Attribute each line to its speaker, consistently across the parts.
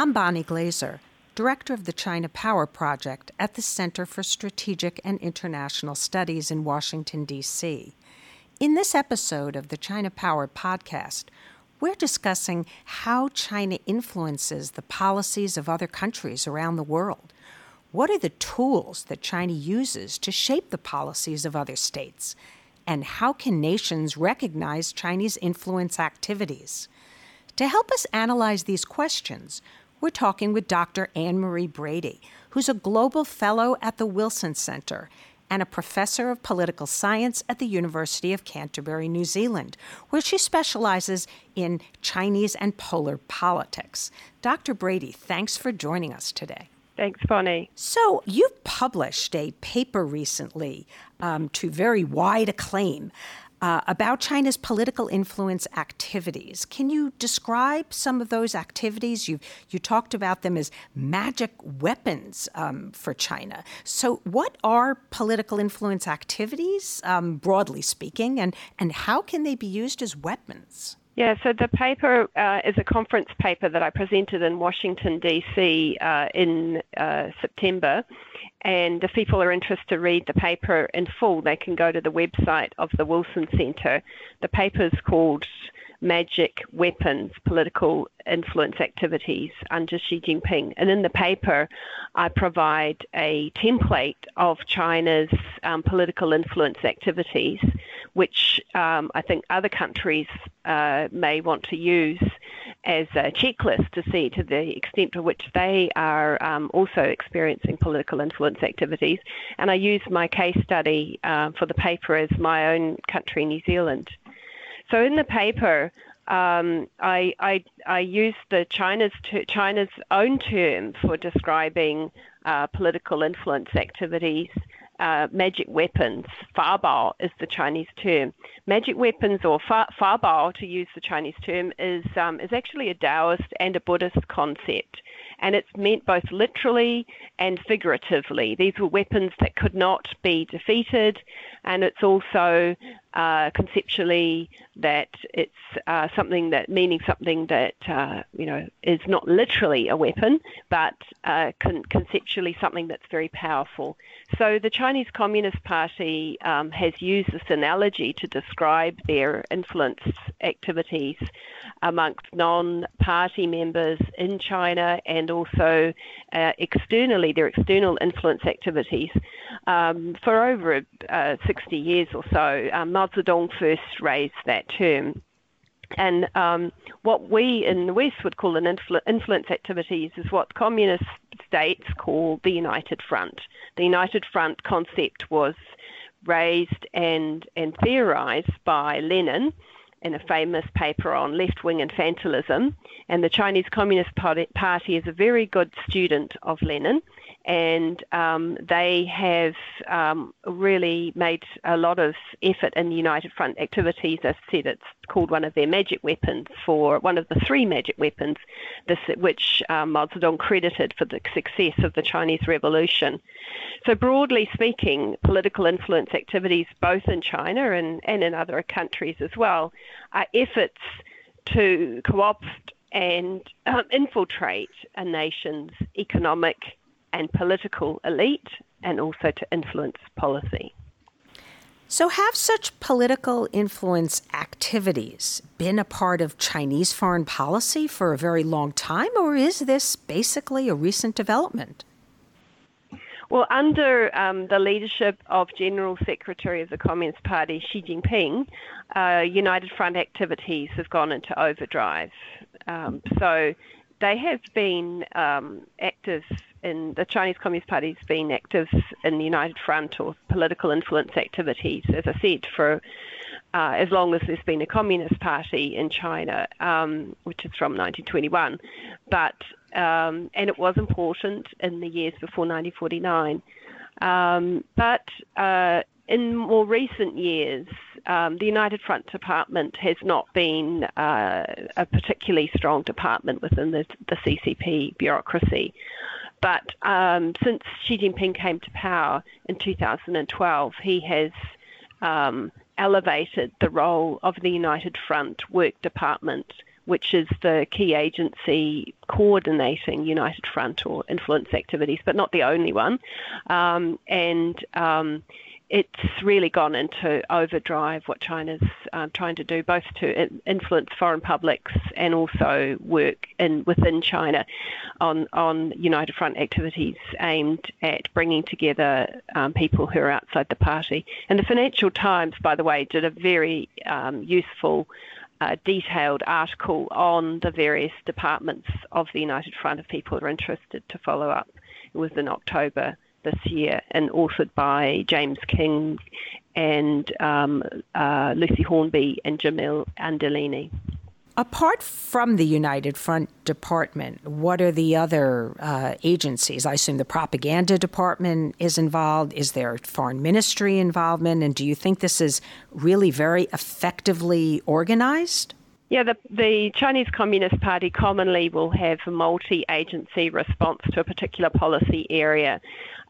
Speaker 1: I'm Bonnie Glaser, Director of the China Power Project at the Center for Strategic and International Studies in Washington, D.C. In this episode of the China Power podcast, we're discussing how China influences the policies of other countries around the world. What are the tools that China uses to shape the policies of other states? And how can nations recognize Chinese influence activities? To help us analyze these questions, we're talking with Dr. Anne Marie Brady, who's a global fellow at the Wilson Center and a professor of political science at the University of Canterbury, New Zealand, where she specializes in Chinese and polar politics. Dr. Brady, thanks for joining us today.
Speaker 2: Thanks, Bonnie.
Speaker 1: So, you've published a paper recently um, to very wide acclaim uh, about China's political influence activities. Can you describe some of those activities? You you talked about them as magic weapons um, for China. So, what are political influence activities, um, broadly speaking, and and how can they be used as weapons?
Speaker 2: Yeah, so the paper uh, is a conference paper that I presented in Washington, D.C. Uh, in uh, September. And if people are interested to read the paper in full, they can go to the website of the Wilson Center. The paper is called Magic Weapons Political Influence Activities under Xi Jinping. And in the paper, I provide a template of China's um, political influence activities, which um, I think other countries uh, may want to use as a checklist to see to the extent to which they are um, also experiencing political influence activities. And I use my case study uh, for the paper as my own country, New Zealand. So in the paper, um, I, I, I use the China's ter- China's own term for describing uh, political influence activities. Uh, magic weapons, fabao is the Chinese term. Magic weapons, or fa- fabao, to use the Chinese term, is um, is actually a Taoist and a Buddhist concept and it's meant both literally and figuratively. These were weapons that could not be defeated, and it's also uh, conceptually that it's uh, something that meaning something that uh, you know is not literally a weapon, but uh, con- conceptually something that's very powerful. So the Chinese Communist Party um, has used this analogy to describe their influence activities amongst non-party members in China and also uh, externally, their external influence activities. Um, for over uh, 60 years or so, um, Mao Zedong first raised that term. And um, what we in the West would call an influ- influence activities is what communist states call the United Front. The United Front concept was raised and, and theorized by Lenin in a famous paper on left wing infantilism. And the Chinese Communist Party is a very good student of Lenin and um, they have um, really made a lot of effort in United Front activities. I said, it's called one of their magic weapons for one of the three magic weapons, this, which um, Mao Zedong credited for the success of the Chinese Revolution. So, broadly speaking, political influence activities, both in China and, and in other countries as well, are efforts to co opt and um, infiltrate a nation's economic and political elite and also to influence policy.
Speaker 1: So, have such political influence activities been a part of Chinese foreign policy for a very long time, or is this basically a recent development?
Speaker 2: Well, under um, the leadership of General Secretary of the Communist Party Xi Jinping, uh, United Front activities have gone into overdrive. Um, so they have been um, active in the Chinese Communist Party has been active in the United Front or political influence activities, as I said, for uh, as long as there's been a Communist Party in China, um, which is from 1921. But um, and it was important in the years before 1949. Um, but uh, in more recent years, um, the United Front Department has not been uh, a particularly strong department within the, the CCP bureaucracy. But um, since Xi Jinping came to power in 2012, he has um, elevated the role of the United Front Work Department which is the key agency coordinating United Front or influence activities, but not the only one. Um, and um, it's really gone into overdrive what China's uh, trying to do, both to influence foreign publics and also work in within China on on United Front activities aimed at bringing together um, people who are outside the party. And the Financial Times, by the way, did a very um, useful. Uh, detailed article on the various departments of the United Front if people are interested to follow up. It was in October this year and authored by James Kynge and um, uh, Lucy Hornby and Jamil Anderlini.
Speaker 1: Apart from the United Front Department, what are the other uh, agencies? I assume the propaganda department is involved. Is there foreign ministry involvement? And do you think this is really very effectively organized?
Speaker 2: Yeah, the, the Chinese Communist Party commonly will have a multi agency response to a particular policy area.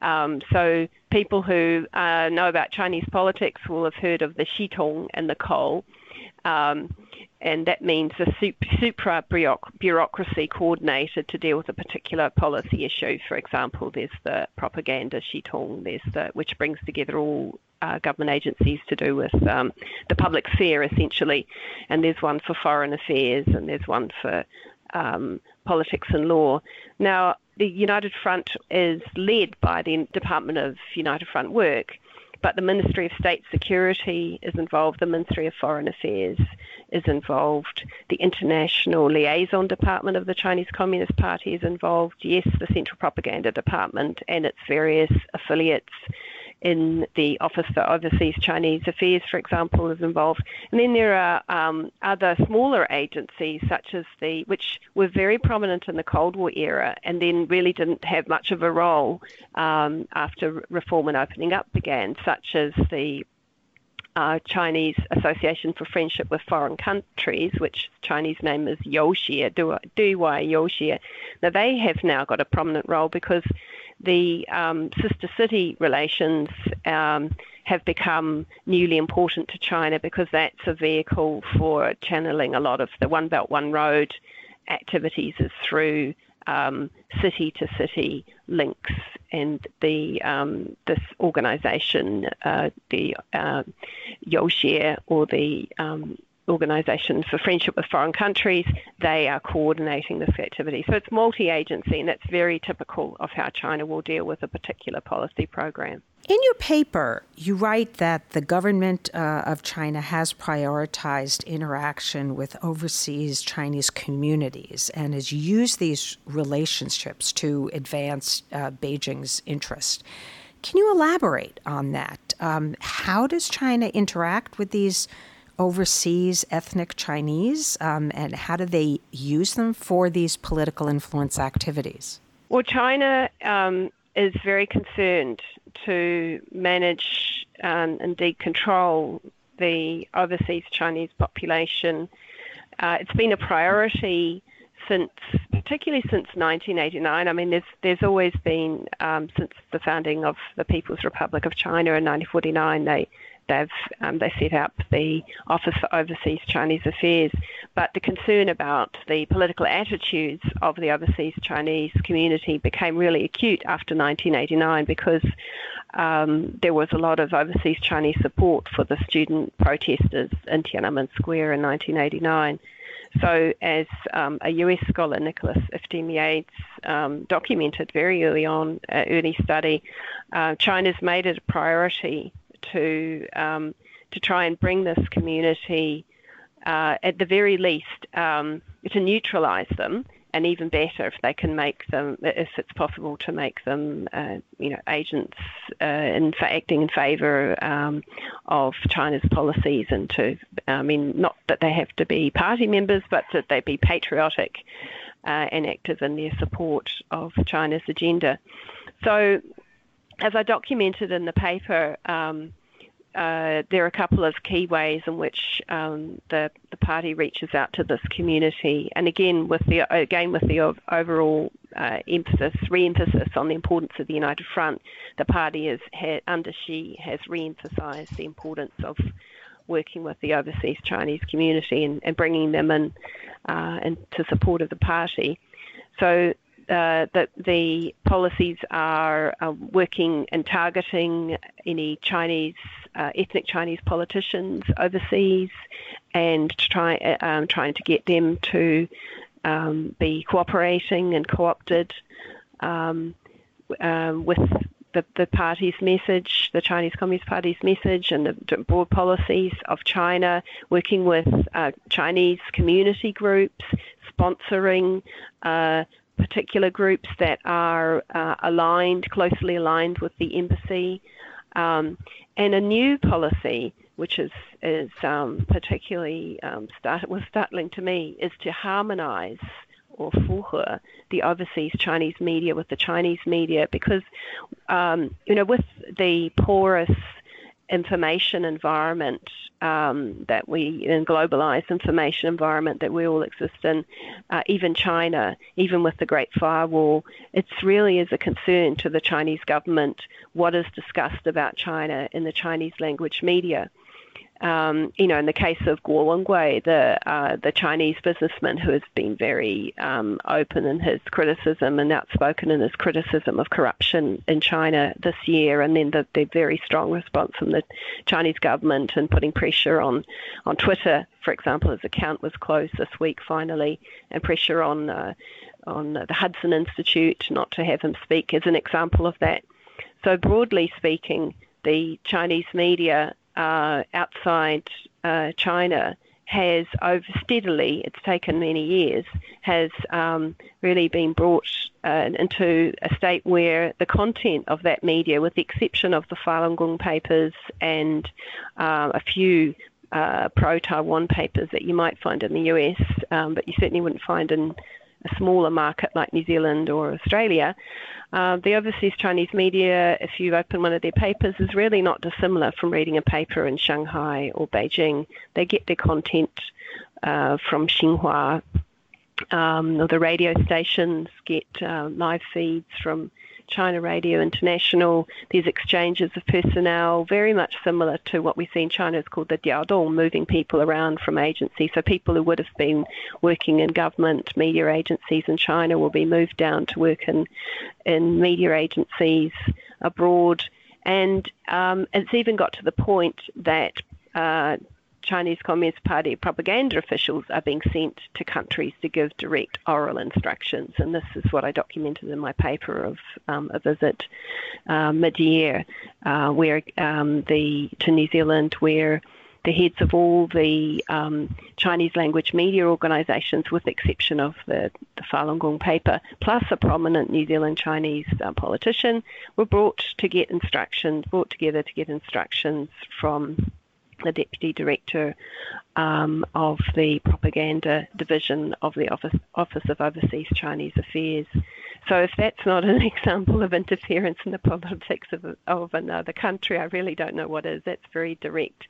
Speaker 2: Um, so people who uh, know about Chinese politics will have heard of the Xitong and the Kou. Um, and that means a supra bureaucracy coordinated to deal with a particular policy issue. For example, there's the propaganda Xitong, there's the which brings together all uh, government agencies to do with um, the public sphere essentially, and there's one for foreign affairs, and there's one for um, politics and law. Now, the United Front is led by the Department of United Front Work, but the Ministry of State Security is involved, the Ministry of Foreign Affairs is involved, the International Liaison Department of the Chinese Communist Party is involved, yes, the Central Propaganda Department and its various affiliates in the Office for Overseas Chinese Affairs, for example, is involved. And then there are um, other smaller agencies, such as the, which were very prominent in the Cold War era and then really didn't have much of a role um, after reform and opening up began, such as the uh, Chinese Association for Friendship with Foreign Countries, which Chinese name is Youxie, Duiwai Youxie. Now they have now got a prominent role because the um, sister city relations um, have become newly important to China because that's a vehicle for channeling a lot of the One Belt One Road activities is through um, city to city links, and the um, this organisation, uh, the uh, or the um, Organisation for Friendship with Foreign Countries, they are coordinating this activity. So it's multi agency, and that's very typical of how China will deal with a particular policy program.
Speaker 1: In your paper, you write that the government uh, of China has prioritized interaction with overseas Chinese communities and has used these relationships to advance uh, Beijing's interest. Can you elaborate on that? Um, how does China interact with these overseas ethnic Chinese, um, and how do they use them for these political influence activities?
Speaker 2: Well, China um, is very concerned to manage and indeed control the overseas Chinese population. Uh, it's been a priority since, particularly since 1989. I mean, there's there's always been um, since the founding of the People's Republic of China in 1949. They they've um, they set up the Office for Overseas Chinese Affairs. But the concern about the political attitudes of the overseas Chinese community became really acute after 1989 because um, there was a lot of overseas Chinese support for the student protesters in Tiananmen Square in 1989. So, as um, a US scholar, Nicholas Eftimiades, um, documented very early on, uh, early study, uh, China's made it a priority to um, to try and bring this community, uh, at the very least, um, to neutralise them, and even better if they can make them, if it's possible to make them, uh, you know, agents uh, in acting in favour um, of China's policies, and to, I mean, not that they have to be party members, but that they be patriotic uh, and active in their support of China's agenda. So as I documented in the paper, um, uh, there are a couple of key ways in which um, the the party reaches out to this community, and again with the again with the overall uh, emphasis, re-emphasis on the importance of the united front, the party is under Xi has re-emphasised the importance of working with the overseas Chinese community and, and bringing them in uh, into support of the party. So uh, that the policies are uh, working and targeting any Chinese, uh, ethnic Chinese politicians overseas, and try, um, trying to get them to um, be cooperating and co-opted um, um with the, the party's message, the Chinese Communist Party's message, and the broad policies of China, working with uh, Chinese community groups, sponsoring uh, particular groups that are uh, aligned, closely aligned with the embassy, um, and a new policy which is is um, particularly um, start, was startling to me is to harmonise or fuhe the overseas Chinese media with the Chinese media because um, you know with the porous information environment um, that we, in globalized information environment that we all exist in, uh, even China, even with the Great Firewall, it's really is a concern to the Chinese government what is discussed about China in the Chinese language media um, you know, in the case of Guo Wengui, the uh, the Chinese businessman who has been very um, open in his criticism and outspoken in his criticism of corruption in China this year, and then the, the very strong response from the Chinese government and putting pressure on on Twitter, for example, his account was closed this week finally, and pressure on uh, on the Hudson Institute not to have him speak is an example of that. So broadly speaking, the Chinese media uh, outside uh, China has over steadily, it's taken many years, has um, really been brought uh, into a state where the content of that media, with the exception of the Falun Gong papers and uh, a few uh, pro Taiwan papers that you might find in the US, um, but you certainly wouldn't find in a smaller market like New Zealand or Australia, uh, the overseas Chinese media, if you open one of their papers, is really not dissimilar from reading a paper in Shanghai or Beijing. They get their content uh, from Xinhua. Um, or the radio stations get uh, live feeds from China Radio International. These exchanges of personnel, very much similar to what we see in China, is called the Diaodong, moving people around from agencies. So people who would have been working in government media agencies in China will be moved down to work in, in media agencies abroad. And um, it's even got to the point that uh, Chinese Communist Party propaganda officials are being sent to countries to give direct oral instructions. And this is what I documented in my paper of um, a visit uh, mid-year, uh, um, to New Zealand, where the heads of all the um, Chinese language media organisations, with the exception of the, the Falun Gong paper, plus a prominent New Zealand Chinese uh, politician, were brought to get instructions, brought together to get instructions from the Deputy Director um, of the Propaganda Division of the Office, Office of Overseas Chinese Affairs. So if that's not an example of interference in the politics of, of another country, I really don't know what is. That's very direct,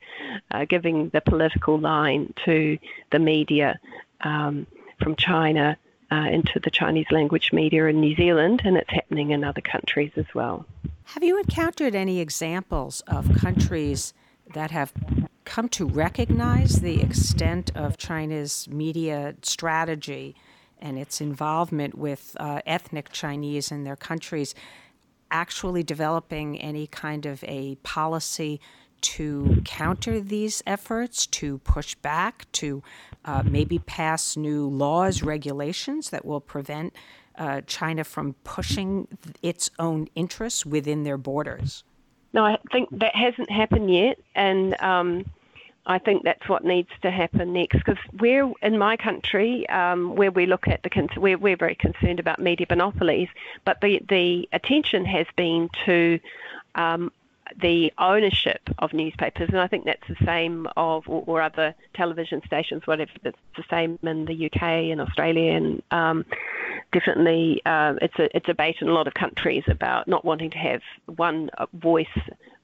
Speaker 2: uh, giving the political line to the media um, from China uh, into the Chinese language media in New Zealand, and it's happening in other countries as well.
Speaker 1: Have you encountered any examples of countries that have come to recognize the extent of China's media strategy and its involvement with uh, ethnic Chinese in their countries, actually developing any kind of a policy to counter these efforts, to push back, to uh, maybe pass new laws, regulations that will prevent uh, China from pushing its own interests within their borders?
Speaker 2: No, I think that hasn't happened yet, and um, I think that's what needs to happen next. Because we're in my country, um, where we look at the we're we're very concerned about media monopolies, but the the attention has been to um, the ownership of newspapers, and I think that's the same of or, or other television stations, whatever. It's the same in the UK and Australia, and um, definitely uh, it's a it's a debate in a lot of countries about not wanting to have one uh, voice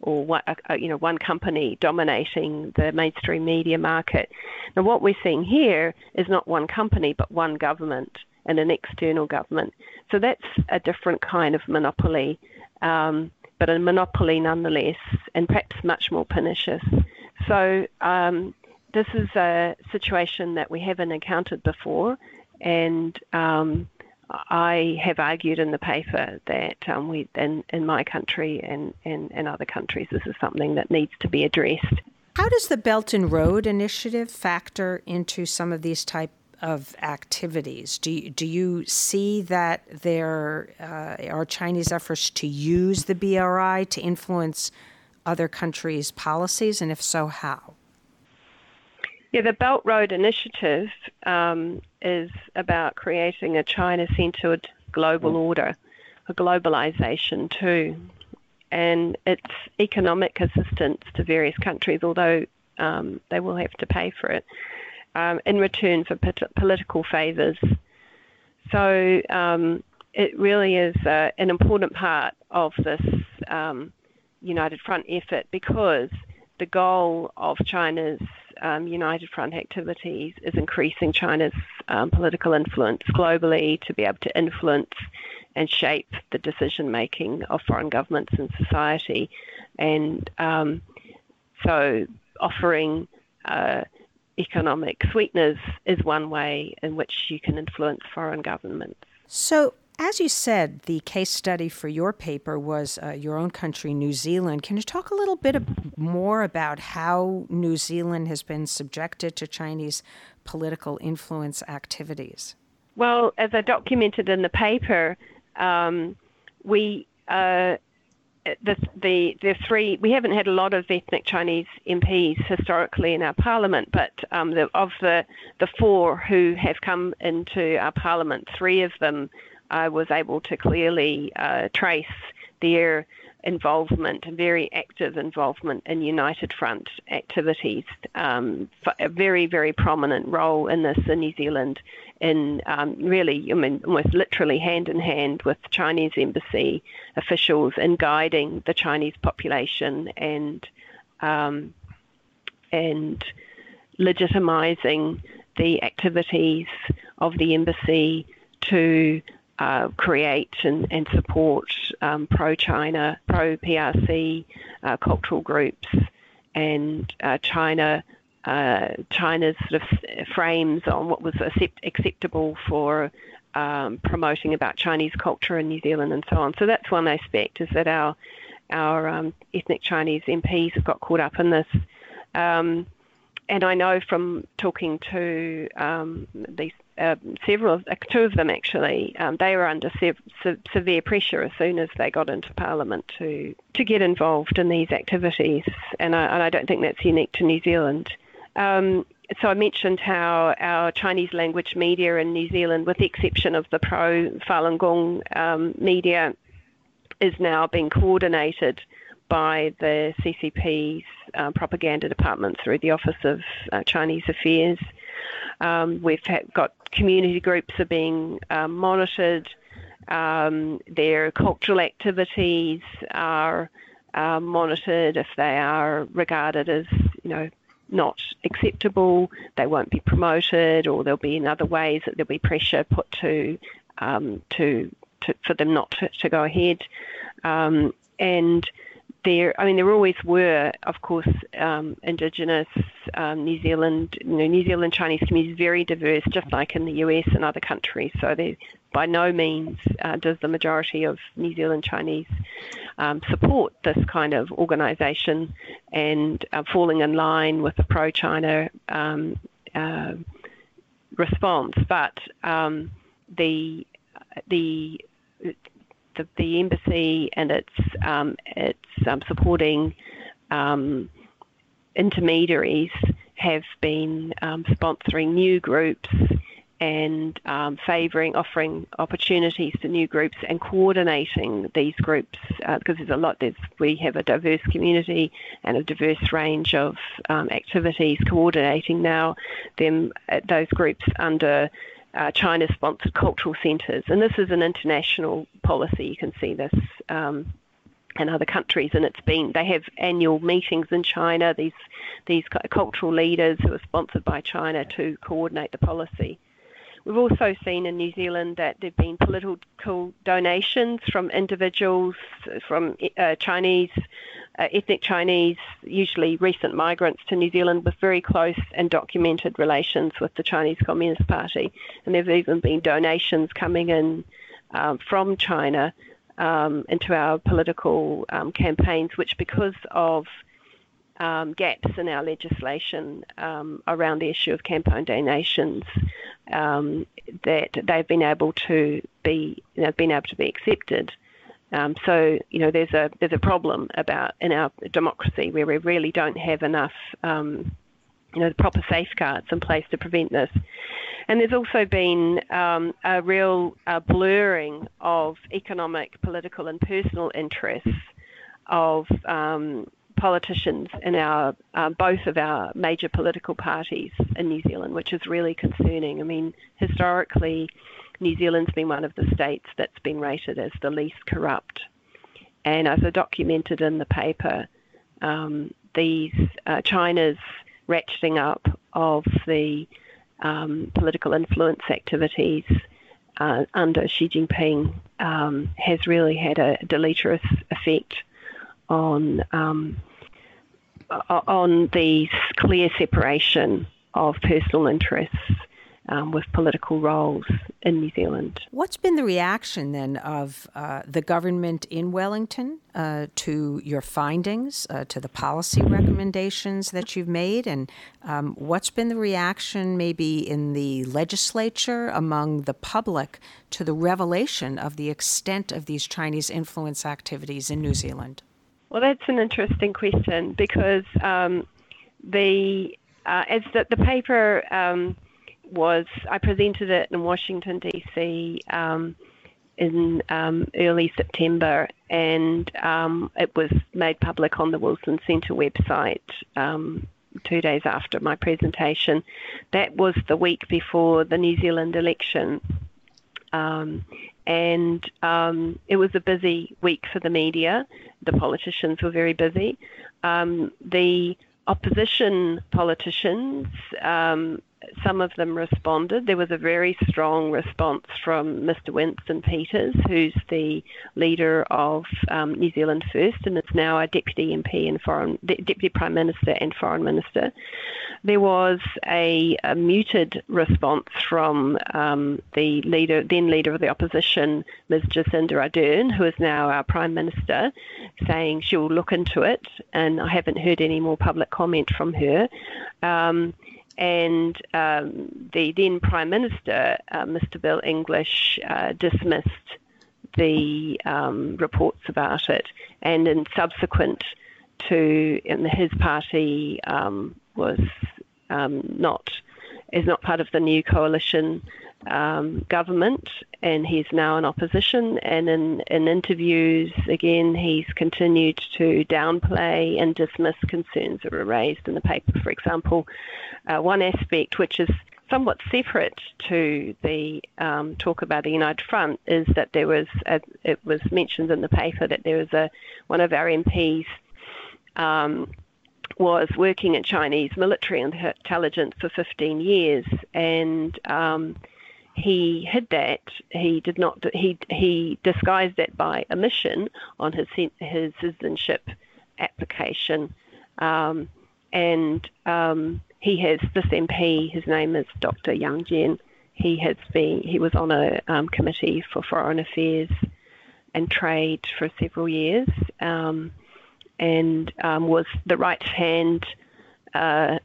Speaker 2: or one, uh, you know one company dominating the mainstream media market. Now, what we're seeing here is not one company, but one government and an external government. So that's a different kind of monopoly. Um, but a monopoly nonetheless, and perhaps much more pernicious So um, this is a situation that we haven't encountered before, and um, I have argued in the paper that um, we, in, in my country and, and, and other countries, this is something that needs to be addressed.
Speaker 1: How does the Belt and Road Initiative factor into some of these type of activities? Do you, do you see that there uh, are Chinese efforts to use the BRI to influence other countries' policies, and if so, how?
Speaker 2: Yeah, the Belt Road Initiative um, is about creating a China centered global mm. order, a globalization too. And it's economic assistance to various countries, although um, they will have to pay for it um, in return for political favours. So um, it really is uh, an important part of this um, United Front effort because the goal of China's um, United Front activities is increasing China's um, political influence globally to be able to influence and shape the decision making of foreign governments and society. And um, so offering uh, economic sweeteners is one way in which you can influence foreign governments.
Speaker 1: So, as you said, the case study for your paper was uh, your own country, New Zealand. Can you talk a little bit more about how New Zealand has been subjected to Chinese political influence activities?
Speaker 2: Well, as I documented in the paper, um, we uh, the, the the three we haven't had a lot of ethnic Chinese MPs historically in our parliament, but um, the, of the the four who have come into our parliament, three of them I was able to clearly uh, trace their involvement, very active involvement in United Front activities, um, a very, very prominent role in this in New Zealand, in um, really, I mean, almost literally hand in hand with Chinese embassy officials in guiding the Chinese population and um, and legitimizing the activities of the embassy to uh, create and, and support um, pro China, pro PRC uh, cultural groups and uh, China. Uh, China's sort of frames on what was accept- acceptable for um, promoting about Chinese culture in New Zealand and so on. So that's one aspect is that our our um, ethnic Chinese MPs have got caught up in this. Um, and I know from talking to um, these uh, several, two of them actually, um, they were under se- se- severe pressure as soon as they got into Parliament to to get involved in these activities, and I, and I don't think that's unique to New Zealand. Um, so I mentioned how our Chinese language media in New Zealand, with the exception of the pro Falun Gong um, media, is now being coordinated by the CCP's uh, propaganda department through the Office of uh, Chinese Affairs. Um, we've got community groups are being um, monitored. Um, their cultural activities are uh, monitored. If they are regarded as, you know, not acceptable, they won't be promoted, or there'll be in other ways that there'll be pressure put to um, to, to, for them not to, to go ahead. Um, and there, I mean, there always were, of course, um, Indigenous um, New Zealand, you know, New Zealand Chinese communities very diverse, just like in the US and other countries. So they, by no means uh, does the majority of New Zealand Chinese um, support this kind of organisation and uh, falling in line with the pro-China um, uh, response. But um, the the the, the embassy and its um, its um, supporting um, intermediaries have been um, sponsoring new groups and um, favouring, offering opportunities to new groups and coordinating these groups uh, because there's a lot. There's, we have a diverse community and a diverse range of activities. Coordinating now them uh, those groups under uh, China sponsored cultural centres. And this is an international policy. You can see this um, in other countries, and it's been they have annual meetings in China. These these cultural leaders who are sponsored by China to coordinate the policy. We've also seen in New Zealand that there have been political donations from individuals, from uh, Chinese uh, ethnic Chinese, usually recent migrants to New Zealand, with very close and documented relations with the Chinese Communist Party. And there have even been donations coming in um, from China um, into our political um, campaigns, which, because of um, gaps in our legislation um, around the issue of campaign donations, um, that they've been able to be, you know, been able to be accepted. Um, so you know, there's a there's a problem about in our democracy where we really don't have enough, um, you know, the proper safeguards in place to prevent this. And there's also been um, a real uh, blurring of economic, political, and personal interests of um, politicians in our uh, both of our major political parties in New Zealand, which is really concerning. I mean, historically, New Zealand's been one of the states that's been rated as the least corrupt, and as I documented in the paper, um, these uh, China's ratcheting up of the um, political influence activities uh, under Xi Jinping um, has really had a deleterious effect on um, on the clear separation of personal interests um, with political roles in New Zealand.
Speaker 1: What's been the reaction then of uh, the government in Wellington uh, to your findings, uh, to the policy recommendations that you've made, and um, what's been the reaction maybe in the legislature among the public to the revelation of the extent of these Chinese influence activities in New Zealand?
Speaker 2: Well, that's an interesting question because um, the uh, as the, the paper um, was, I presented it in Washington D.C. Um, in um, early September, and um, it was made public on the Wilson Centre website um, two days after my presentation. That was the week before the New Zealand election. Um, and um, it was a busy week for the media. The politicians were very busy. Um, the opposition politicians um, some of them responded. There was a very strong response from Mr. Winston Peters, who's the leader of um, New Zealand First and is now a deputy MP and foreign deputy prime minister and foreign minister. There was a, a muted response from um, the leader, then leader of the opposition, Ms. Jacinda Ardern, who is now our prime minister, saying she will look into it. And I haven't heard any more public comment from her. Um, and um, the then Prime Minister, uh, Mr. Bill English, uh, dismissed the um, reports about it, and in subsequent to his party um, was um, not is not part of the new coalition um, government, and he's now in opposition. And in, in interviews, again, he's continued to downplay and dismiss concerns that were raised in the paper. For example, uh, one aspect which is somewhat separate to the um, talk about the United Front is that there was, as it was mentioned in the paper, that there was a one of our MPs. Um, was working in Chinese military intelligence for 15 years, and um, he hid that. He did not. He he disguised that by omission on his his citizenship application, um, and um, he has this MP. His name is Dr. Yang Jian. He has been. He was on a um, committee for foreign affairs and trade for several years, um, and um, was the right hand. Uh,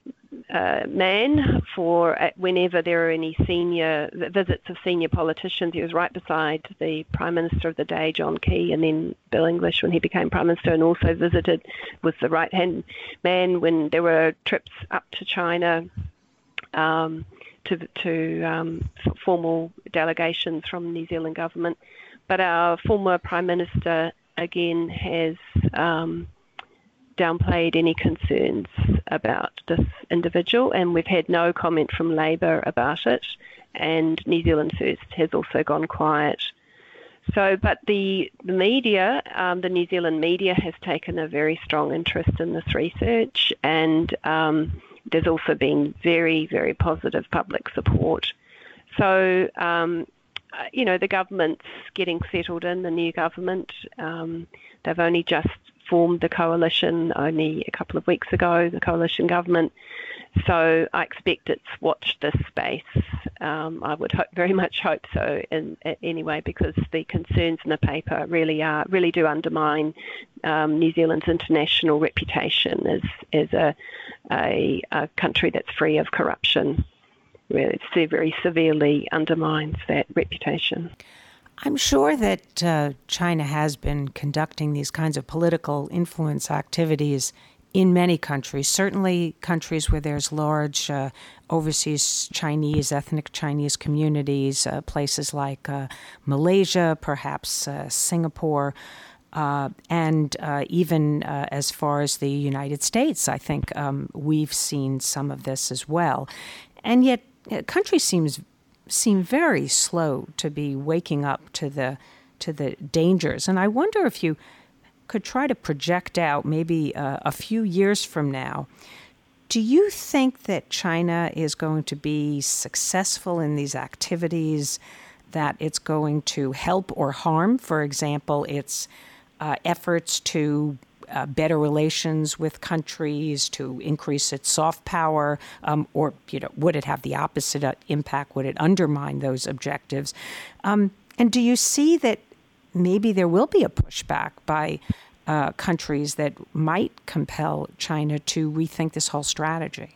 Speaker 2: uh, man for uh, whenever there are any senior visits of senior politicians. He was right beside the Prime Minister of the day, John Key, and then Bill English when he became Prime Minister, and also visited with the right hand man when there were trips up to China. Um, to, to um, formal delegations from the New Zealand government. But our former Prime Minister again has um, downplayed any concerns about this individual, and we've had no comment from Labor about it. And New Zealand First has also gone quiet. So, but the, the media, um, the New Zealand media, has taken a very strong interest in this research, and um, there's also been very, very positive public support. So, um, uh, you know, the government's getting settled in, the new government. Um, they've only just formed the coalition only a couple of weeks ago, the coalition government. So I expect it's watched this space. Um, I would hope, very much hope so. In, in, anyway, because the concerns in the paper really are really do undermine um, New Zealand's international reputation as as a, a, a country that's free of corruption. Really, very severely undermines that reputation.
Speaker 1: I'm sure that uh, China has been conducting these kinds of political influence activities in many countries, certainly countries where there's large uh, overseas Chinese, ethnic Chinese communities, uh, places like uh, Malaysia, perhaps uh, Singapore, uh, and uh, even as far as the United States. I think um, we've seen some of this as well. And yet, countries seems seem very slow to be waking up to the to the dangers. And I wonder if you could try to project out maybe uh, a few years from now, do you think that China is going to be successful in these activities, that it's going to help or harm, for example, its uh, efforts to uh, better relations with countries, to increase its soft power, um, or you know, would it have the opposite uh, impact? Would it undermine those objectives? Um, and do you see that maybe there will be a pushback by uh, countries that might compel China to rethink this whole strategy?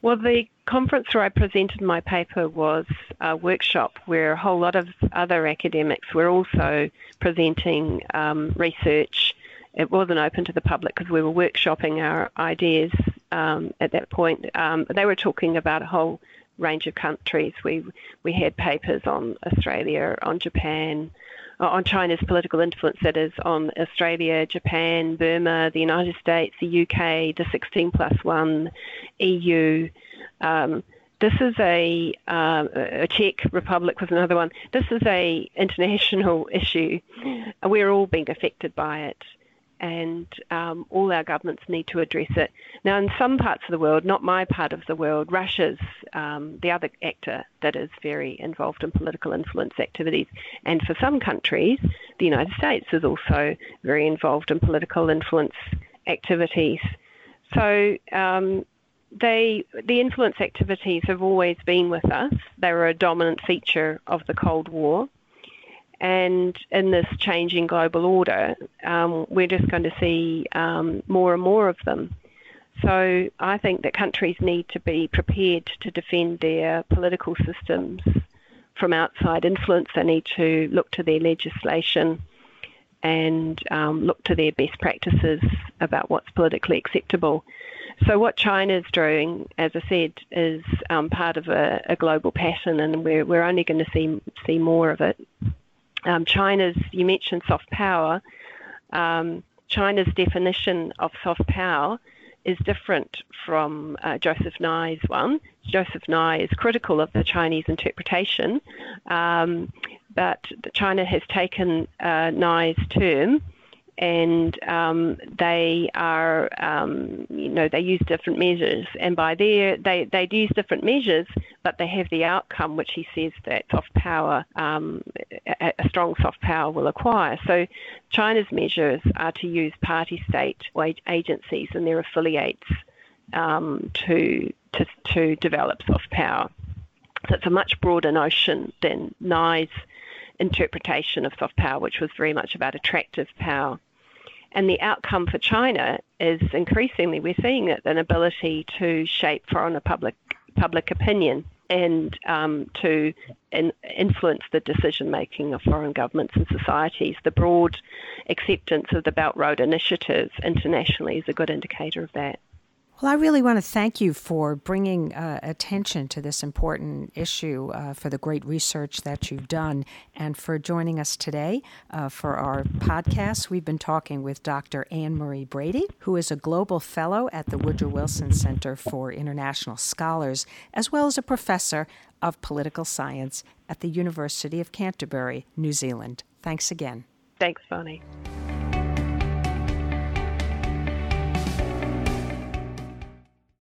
Speaker 2: Well, the conference where I presented my paper was a workshop where a whole lot of other academics were also presenting um, research. It wasn't open to the public because we were workshopping our ideas um, at that point. Um, they were talking about a whole range of countries. We we had papers on Australia, on Japan, uh, on China's political influence, that is, on Australia, Japan, Burma, the United States, the UK, the 16 plus 1, EU. Um, this is a, uh, a Czech Republic was another one. This is a international issue. We're all being affected by it and um, all our governments need to address it. Now, in some parts of the world, not my part of the world, Russia's um, the other actor that is very involved in political influence activities. And for some countries, the United States is also very involved in political influence activities. So, um, they, the influence activities have always been with us. They were a dominant feature of the Cold War. And in this changing global order, um, we're just going to see um, more and more of them. So I think that countries need to be prepared to defend their political systems from outside influence. They need to look to their legislation and um, look to their best practices about what's politically acceptable. So what China's doing, as I said, is um, part of a, a, global pattern, and we're, we're only going to see see more of it um, China's, you mentioned soft power, um, China's definition of soft power is different from uh, Joseph Nye's one. Joseph Nye is critical of the Chinese interpretation, um, but China has taken uh, Nye's term and um, they are, um, you know, they use different measures, and by there they they use different measures, but they have the outcome which he says that soft power, um, a, a, strong soft power will acquire. So China's measures are to use party state agencies and their affiliates um, to to to develop soft power. So it's a much broader notion than Nye's interpretation of soft power, which was very much about attractive power. And the outcome for China is increasingly we're seeing it an ability to shape foreign public public opinion and um, to in, influence the decision making of foreign governments and societies. The broad acceptance of the Belt Road Initiative internationally is a good indicator of that.
Speaker 1: Well, I really want to thank you for bringing uh, attention to this important issue, uh, for the great research that you've done, and for joining us today uh, for our podcast. We've been talking with Dr. Anne Marie Brady, who is a global fellow at the Woodrow Wilson Center for International Scholars, as well as a professor of political science at the University of Canterbury, New Zealand. Thanks again.
Speaker 2: Thanks, Bonnie.